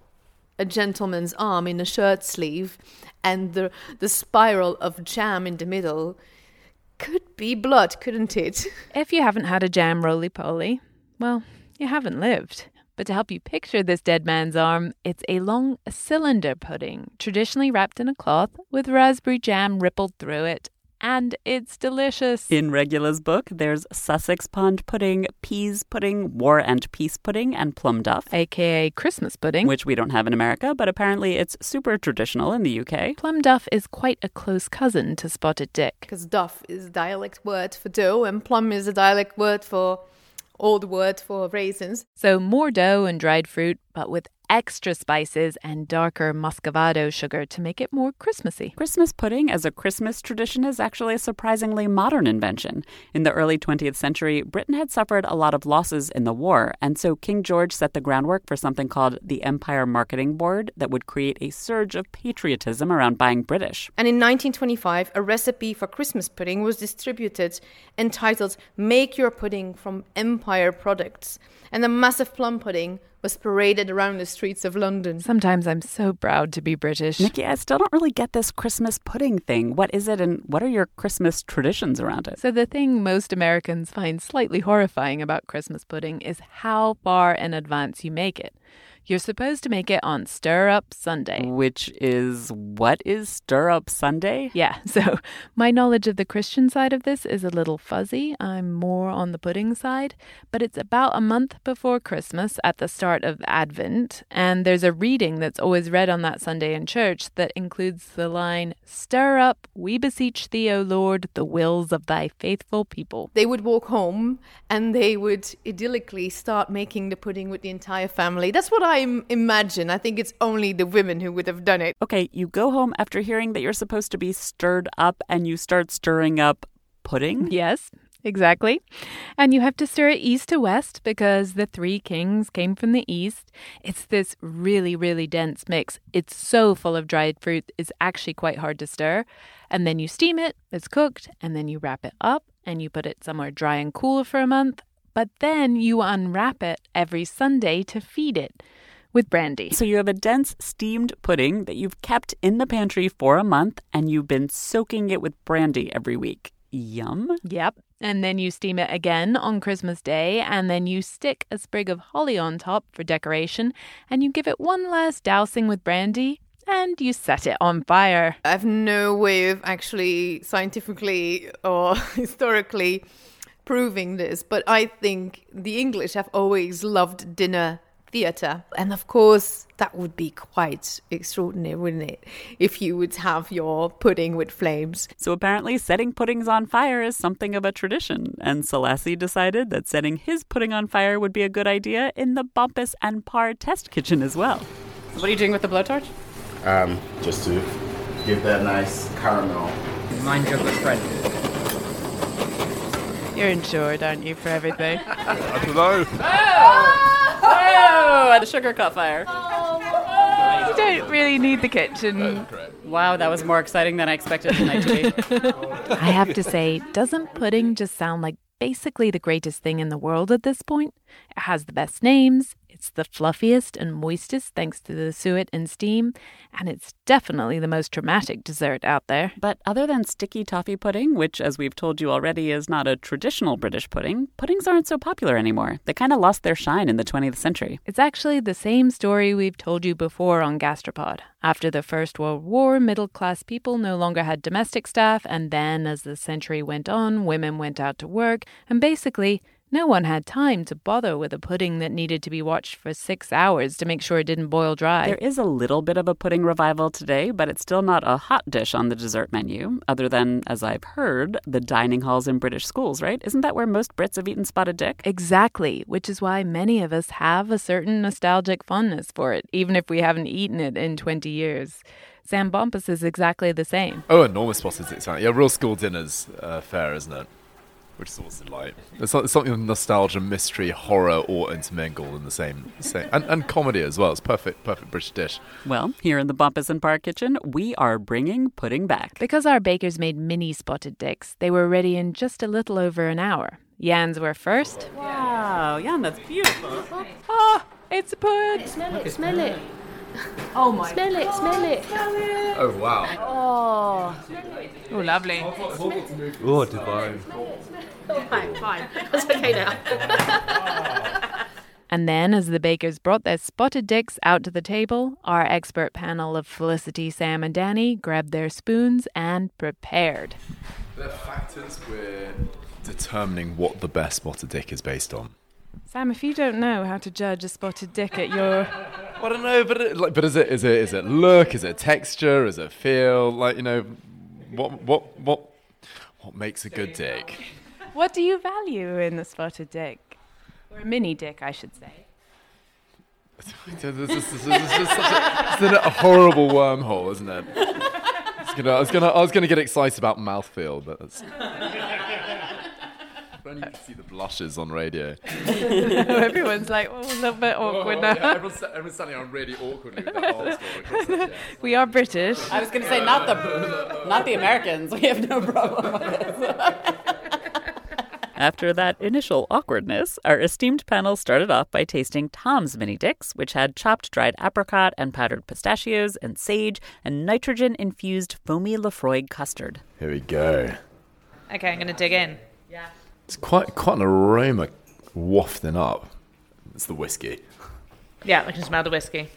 a gentleman's arm in a shirt sleeve, and the the spiral of jam in the middle could be blood, couldn't it? If you haven't had a jam roly poly, well, you haven't lived. But to help you picture this dead man's arm, it's a long cylinder pudding, traditionally wrapped in a cloth with raspberry jam rippled through it and it's delicious. In Regula's book, there's Sussex pond pudding, peas pudding, war and peace pudding, and plum duff, aka Christmas pudding, which we don't have in America, but apparently it's super traditional in the UK. Plum duff is quite a close cousin to spotted dick. Because duff is a dialect word for dough, and plum is a dialect word for old word for raisins. So more dough and dried fruit, but with extra spices and darker muscovado sugar to make it more Christmassy. Christmas pudding as a Christmas tradition is actually a surprisingly modern invention. In the early 20th century, Britain had suffered a lot of losses in the war, and so King George set the groundwork for something called the Empire Marketing Board that would create a surge of patriotism around buying British. And in 1925, a recipe for Christmas pudding was distributed entitled Make Your Pudding from Empire Products. And the massive plum pudding was paraded around the streets of London. Sometimes I'm so proud to be British. Nikki, I still don't really get this Christmas pudding thing. What is it and what are your Christmas traditions around it? So, the thing most Americans find slightly horrifying about Christmas pudding is how far in advance you make it. You're supposed to make it on Stir Up Sunday. Which is what is Stir Up Sunday? Yeah, so my knowledge of the Christian side of this is a little fuzzy. I'm more on the pudding side, but it's about a month before Christmas at the start of Advent, and there's a reading that's always read on that Sunday in church that includes the line, Stir up, we beseech thee, O Lord, the wills of thy faithful people. They would walk home and they would idyllically start making the pudding with the entire family. That's what I imagine. I think it's only the women who would have done it. Okay, you go home after hearing that you're supposed to be stirred up and you start stirring up pudding? Yes. Exactly. And you have to stir it east to west because the three kings came from the east. It's this really, really dense mix. It's so full of dried fruit, it's actually quite hard to stir. And then you steam it, it's cooked, and then you wrap it up and you put it somewhere dry and cool for a month. But then you unwrap it every Sunday to feed it with brandy. So you have a dense steamed pudding that you've kept in the pantry for a month and you've been soaking it with brandy every week. Yum. Yep. And then you steam it again on Christmas Day, and then you stick a sprig of holly on top for decoration, and you give it one last dousing with brandy, and you set it on fire. I have no way of actually scientifically or historically proving this, but I think the English have always loved dinner theatre. And of course, that would be quite extraordinary, wouldn't it? If you would have your pudding with flames. So apparently, setting puddings on fire is something of a tradition. And Selasi decided that setting his pudding on fire would be a good idea in the Bompas and Parr test kitchen as well. So what are you doing with the blowtorch? Um, just to give that nice caramel. Mind chocolate spread. You're insured, aren't you, for everything? I don't know. Oh, the sugar caught fire. You don't really need the kitchen. Wow, that was more exciting than I expected tonight to be. I have to say, doesn't pudding just sound like basically the greatest thing in the world at this point? It has the best names, it's the fluffiest and moistest thanks to the suet and steam, and it's definitely the most dramatic dessert out there. But other than sticky toffee pudding, which, as we've told you already, is not a traditional British pudding, puddings aren't so popular anymore. They kind of lost their shine in the 20th century. It's actually the same story we've told you before on Gastropod. After the First World War, middle class people no longer had domestic staff, and then as the century went on, women went out to work, and basically, no one had time to bother with a pudding that needed to be watched for six hours to make sure it didn't boil dry. There is a little bit of a pudding revival today, but it's still not a hot dish on the dessert menu, other than, as I've heard, the dining halls in British schools, right? Isn't that where most Brits have eaten spotted dick? Exactly, which is why many of us have a certain nostalgic fondness for it, even if we haven't eaten it in 20 years. Sam Bompas is exactly the same. Oh, enormous spotted dick. Yeah, real school dinners uh, fair, isn't it? Which is also like there's something of nostalgia, mystery, horror, all intermingled in the same, same and, and comedy as well. It's perfect, perfect British dish. Well, here in the Bompas and Parr kitchen, we are bringing pudding back because our bakers made mini spotted dicks. They were ready in just a little over an hour. Yan's were first. Wow, Yan, that's beautiful. Oh, it's a pud. Smell it, smell it. Oh my Smell it, smell it. Oh wow! Oh, Oh, lovely. Oh divine! fine, fine. That's okay now. And then, as the bakers brought their spotted dicks out to the table, our expert panel of Felicity, Sam, and Danny grabbed their spoons and prepared. There are factors we're determining what the best spotted dick is based on. Sam, if you don't know how to judge a spotted dick at your. I don't know, but it, like, but is it is it is it look? Is it texture? Is it feel? Like you know, what what what what makes a good dick? What do you value in a spotted dick? Or a mini dick, I should say. This is, this is, this is such a, it's a horrible wormhole, isn't it? Gonna, I was gonna I was gonna get excited about mouthfeel, but that's. Only you can see the blushes on radio. Everyone's like, oh, a little bit awkward Oh, now. yeah, everyone's, everyone's standing around really awkwardly with their arms going across we are British. I was going to say not the not the Americans. We have no problem with this. After that initial awkwardness, our esteemed panel started off by tasting Tom's mini dicks, which had chopped dried apricot and powdered pistachios and sage and nitrogen infused foamy Laphroaig custard. Here we go. Okay, I'm going to dig in. It's quite quite an aroma wafting up. It's the whiskey. Yeah, I can smell the whiskey.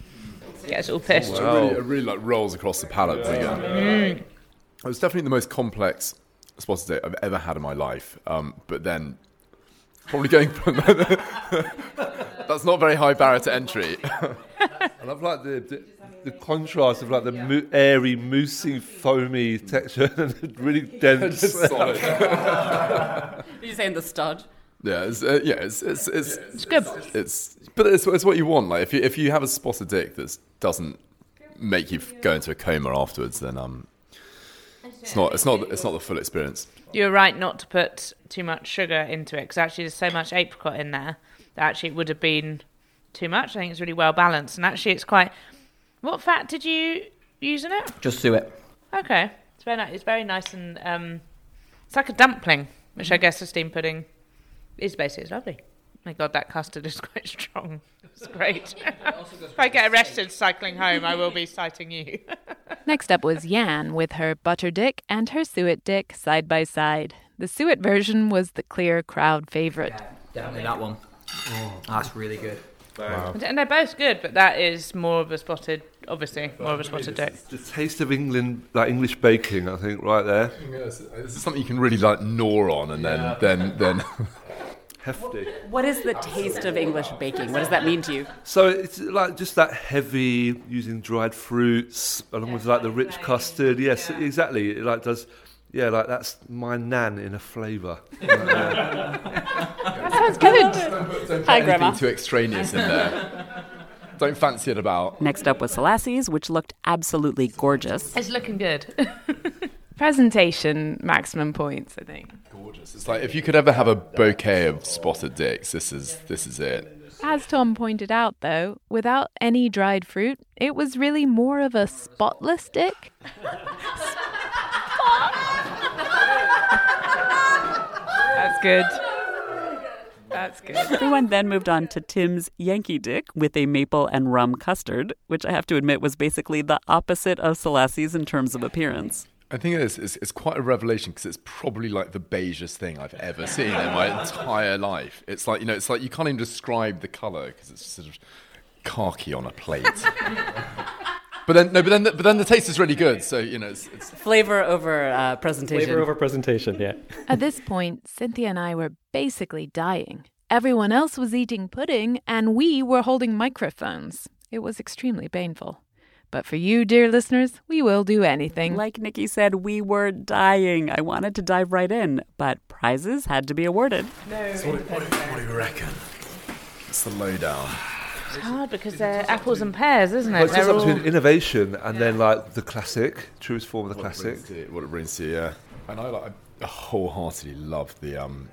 Yeah, it's all pissed. It, really, it really like rolls across the palate. Again. Mm. It was definitely the most complex spotted date I've ever had in my life. Um, but then, probably going from that's not very high barrier to entry. I love like the, the the contrast of like the mo- airy, moussey, foamy texture and really dense. Solid. Are you saying the stud? Yeah, it's, uh, yeah, it's it's it's, It's good. it's but it's, it's what you want. Like if you if you have a spotted dick that doesn't make you f- go into a coma afterwards, then um, it's not it's not it's not the full experience. You're right not to put too much sugar into it because actually there's so much apricot in there that actually it would have been too much. I think it's really well balanced and actually it's quite. What fat did you use in it? Just suet. Okay, it's very nice. It's very nice and um, it's like a dumpling, which I guess a steamed pudding is basically. It's lovely. My God, that custard is quite strong. It's great. if I get arrested cycling home, I will be citing you. Next up was Yan with her butter dick and her suet dick side by side. The suet version was the clear crowd favorite. Definitely that one. Oh. That's really good. Wow. and they're both good, but that is more of a spotted, obviously, more of a spotted dick. the taste of England, like English baking, I think, right there. This is something you can really like gnaw on, and then then then. Hefty. What is the taste of English baking? What does that mean to you? So it's like just that heavy using dried fruits along with like the rich custard. Yes, exactly. It like does. Yeah, like that's my nan in a flavour. That sounds good. Don't put Hi, anything Grandma. too extraneous in there. Don't fancy it about. Next up was Selasi's, which looked absolutely gorgeous. It's looking good. Presentation, maximum points, I think. Gorgeous. It's like if you could ever have a bouquet of spotted dicks, this is this is it. As Tom pointed out, though, without any dried fruit, it was really more of a spotless dick. That's good. That's good. Everyone then moved on to Tim's Yankee Dick with a maple and rum custard, which I have to admit was basically the opposite of Selasi's in terms of appearance. I think it is. It's, it's quite a revelation because it's probably like the beigest thing I've ever seen in my entire life. It's like you know, it's like you can't even describe the color because it's sort of khaki on a plate. but then no, but then the, but then the taste is really good. So you know, it's, it's Flavor over uh, presentation. Flavor over presentation, yeah. At this point, Cynthia and I were basically dying. Everyone else was eating pudding, and we were holding microphones. It was extremely painful. But for you, dear listeners, we will do anything. Like Nikki said, we were dying. I wanted to dive right in, but prizes had to be awarded. So what, what, what do you reckon? It's the lowdown. It's hard because they're apples and pears, isn't Well, it? it's just They're up all... between innovation and then like the classic, truest form of the What classic. brings to you- what it brings to you, yeah. And I like I wholeheartedly love the um,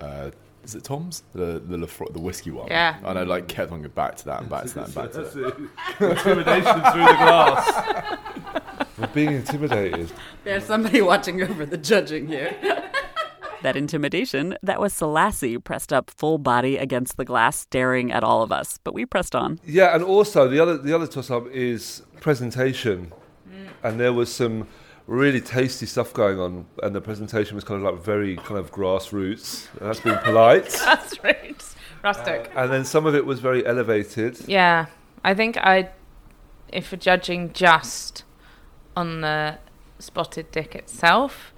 uh, is it Tom's the the Laphroaig, the whiskey one? Yeah. And I like kept on going back to that and back to that and back to That's that. Intimidation through the glass. We're being intimidated. There's somebody watching over the judging here. that intimidation, that was Selasi pressed up full body against the glass, staring at all of us. But we pressed on. Yeah, and also the other the other toss up is presentation, mm. and there was some really tasty stuff going on, and the presentation was kind of like very kind of grassroots. That's being polite. Right. Rustic. Uh, and then some of it was very elevated. Yeah, I think I, if we're judging just on the spotted dick itself,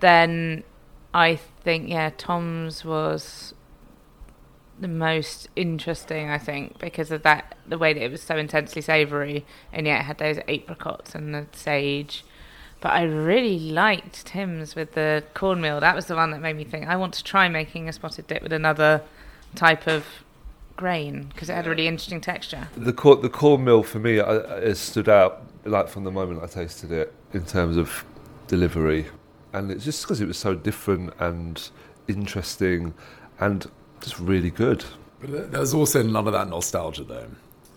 then I think yeah, Tom's was the most interesting. I think because of that, the way that it was so intensely savoury, and yet it had those apricots and the sage. But I really liked Tim's with the cornmeal. That was the one that made me think I want to try making a spotted dip with another type of grain because it had a really interesting texture. The cor- the cornmeal for me uh, has stood out like from the moment I tasted it in terms of delivery, and it's just because it was so different and interesting, and just really good. But there- there's also none of that nostalgia though.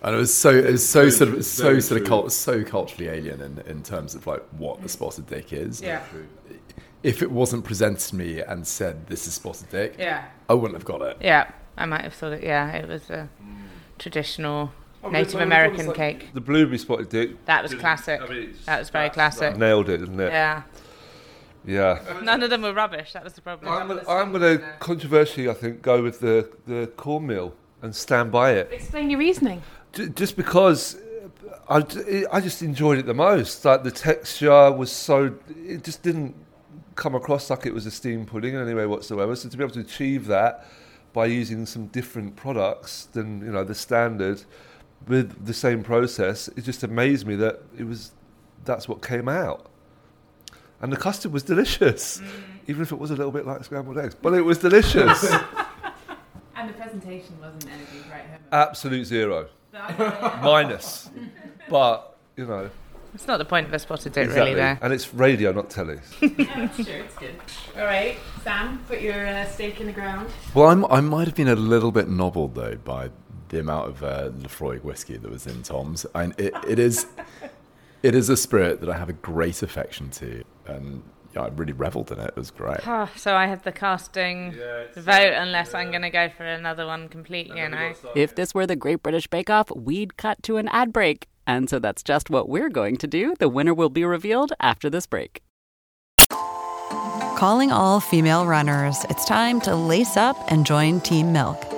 And it was so it was so Very sort of so very sort of cult, so culturally alien in, in terms of like what a mm. spotted dick is. Yeah. If it wasn't presented to me and said this is spotted dick, Yeah. I wouldn't have got it. Yeah, I might have thought it. Yeah, it was a traditional Oh, Native but- but American like cake. The blueberry spotted dick. That was classic. I mean, That was very classic. Nailed it, didn't it? Yeah. Yeah. None of them were rubbish. That was the problem. I'm gonna, I'm gonna controversially, I think, go with the the cornmeal and stand by it. Explain your reasoning. Just because uh, I, I just enjoyed it the most. Like the texture was so, it just didn't come across like it was a steam pudding in any way whatsoever. So to be able to achieve that by using some different products than you know the standard with the same process, it just amazed me that it was that's what came out. And the custard was delicious, even if it was a little bit like scrambled eggs. But it was delicious. And the presentation wasn't anything home Absolute zero. Minus. But, you know. It's not the point of a spotted dip, exactly. really, there. And it's radio, not telly. yeah, sure, it's good. All right, Sam, put your uh, stake in the ground. Well, I'm, I might have been a little bit nobbled though by the amount of uh, Laphroaig whiskey that was in Tom's. And it, it is, it is a spirit that I have a great affection to, and yeah, I really revelled in it. It was great. Ah, so I have the casting vote unless I'm going to go for another one completely, you know. If this were the Great British Bake Off, we'd cut to an ad break. And so that's just what we're going to do. The winner will be revealed after this break. Calling all female runners, it's time to lace up and join Team Milk.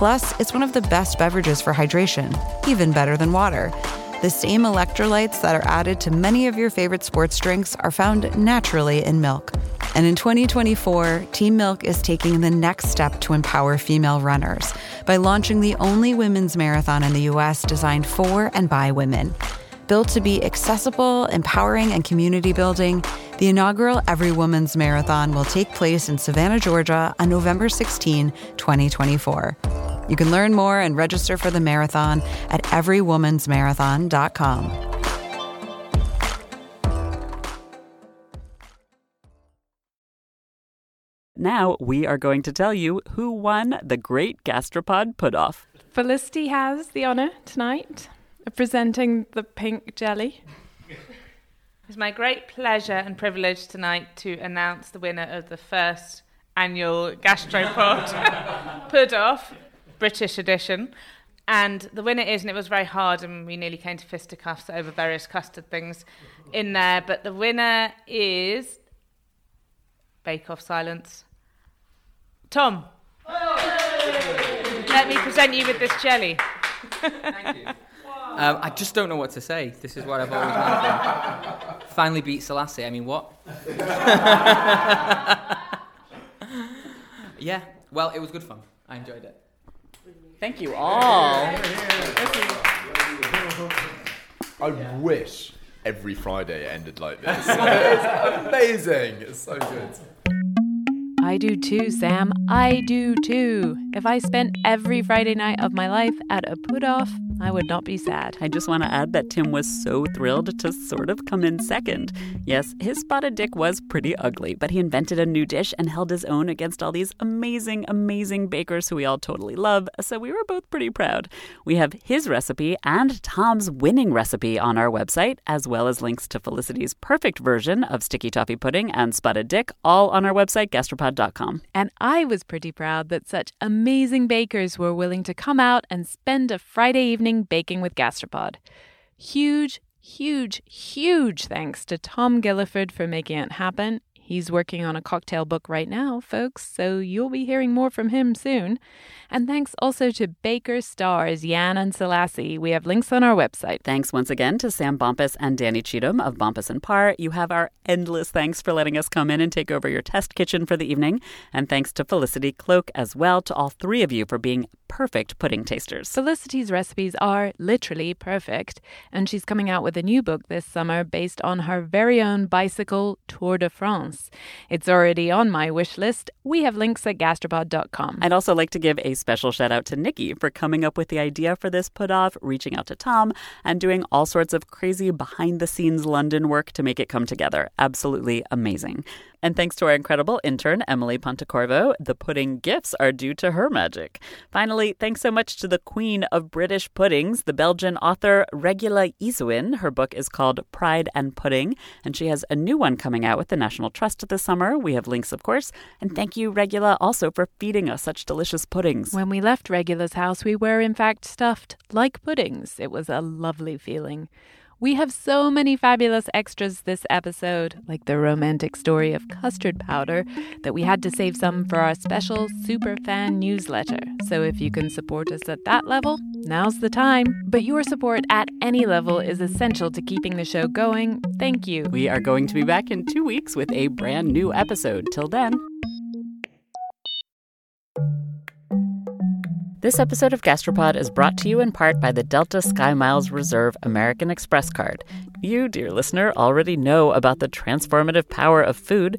Plus, it's one of the best beverages for hydration, even better than water. The same electrolytes that are added to many of your favorite sports drinks are found naturally in milk. And in 2024, Team Milk is taking the next step to empower female runners by launching the only women's marathon in the US designed for and by women. Built to be accessible, empowering, and community building, the inaugural Every Woman's Marathon will take place in Savannah, Georgia on November 16, 2024. You can learn more and register for the marathon at everywomansmarathon.com. Now we are going to tell you who won the Great Gastropod Put Off. Felicity has the honour tonight of presenting the pink jelly. It's my great pleasure and privilege tonight to announce the winner of the first annual Gastropod Put Off, British edition. And the winner is, and it was very hard, and we nearly came to fisticuffs over various custard things in there, but the winner is Bake Off Silence. Tom. Let me present you with this jelly. Thank you. Um, I just don't know what to say. This is what I've always wanted. Finally beat Selasi. I mean, what? yeah. Well, it was good fun. I enjoyed it. Thank you all. I wish every Friday it ended like this. it's amazing. It's so good. I do too, Sam. I do too. If I spent every Friday night of my life at a put off, I would not be sad. I just want to add that Tim was so thrilled to sort of come in second. Yes, his spotted dick was pretty ugly, but he invented a new dish and held his own against all these amazing, amazing bakers who we all totally love, so we were both pretty proud. We have his recipe and Tom's winning recipe on our website, as well as links to Felicity's perfect version of sticky toffee pudding and spotted dick, all on our website, gastropod.com. And I was pretty proud that such amazing bakers were willing to come out and spend a Friday evening baking with Gastropod. Huge, huge, huge thanks to Tom Gilliford for making it happen. He's working on a cocktail book right now, folks, so you'll be hearing more from him soon. And thanks also to Baker stars Yan and Selasi. We have links on our website. Thanks once again to Sam Bompas and Danny Cheatham of Bompas and Parr. You have our endless thanks for letting us come in and take over your test kitchen for the evening. And thanks to Felicity Cloake as well, to all three of you for being perfect pudding tasters. Felicity's recipes are literally perfect, and she's coming out with a new book this summer based on her very own bicycle Tour de France. It's already on my wish list. We have links at gastropod.com. I'd also like to give a special shout out to Nikki for coming up with the idea for this put off, reaching out to Tom, and doing all sorts of crazy behind the scenes London work to make it come together. Absolutely amazing. And thanks to our incredible intern, Emily Pontecorvo, the pudding gifts are due to her magic. Finally, thanks so much to the queen of British puddings, the Belgian author Regula Ysewijn. Her book is called Pride and Pudding, and she has a new one coming out with the National Trust this summer. We have links, of course. And thank you, Regula, also for feeding us such delicious puddings. When we left Regula's house, we were in fact stuffed like puddings. It was a lovely feeling. We have so many fabulous extras this episode, like the romantic story of custard powder, that we had to save some for our special super fan newsletter. So if you can support us at that level, now's the time. But your support at any level is essential to keeping the show going. Thank you. We are going to be back in two weeks with a brand new episode. Till then. This episode of Gastropod is brought to you in part by the Delta Sky Miles Reserve American Express card. You, dear listener, already know about the transformative power of food.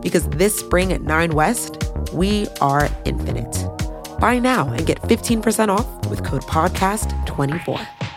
because this spring at 9 West, we are infinite. Buy now and get 15% off with code PODCAST24.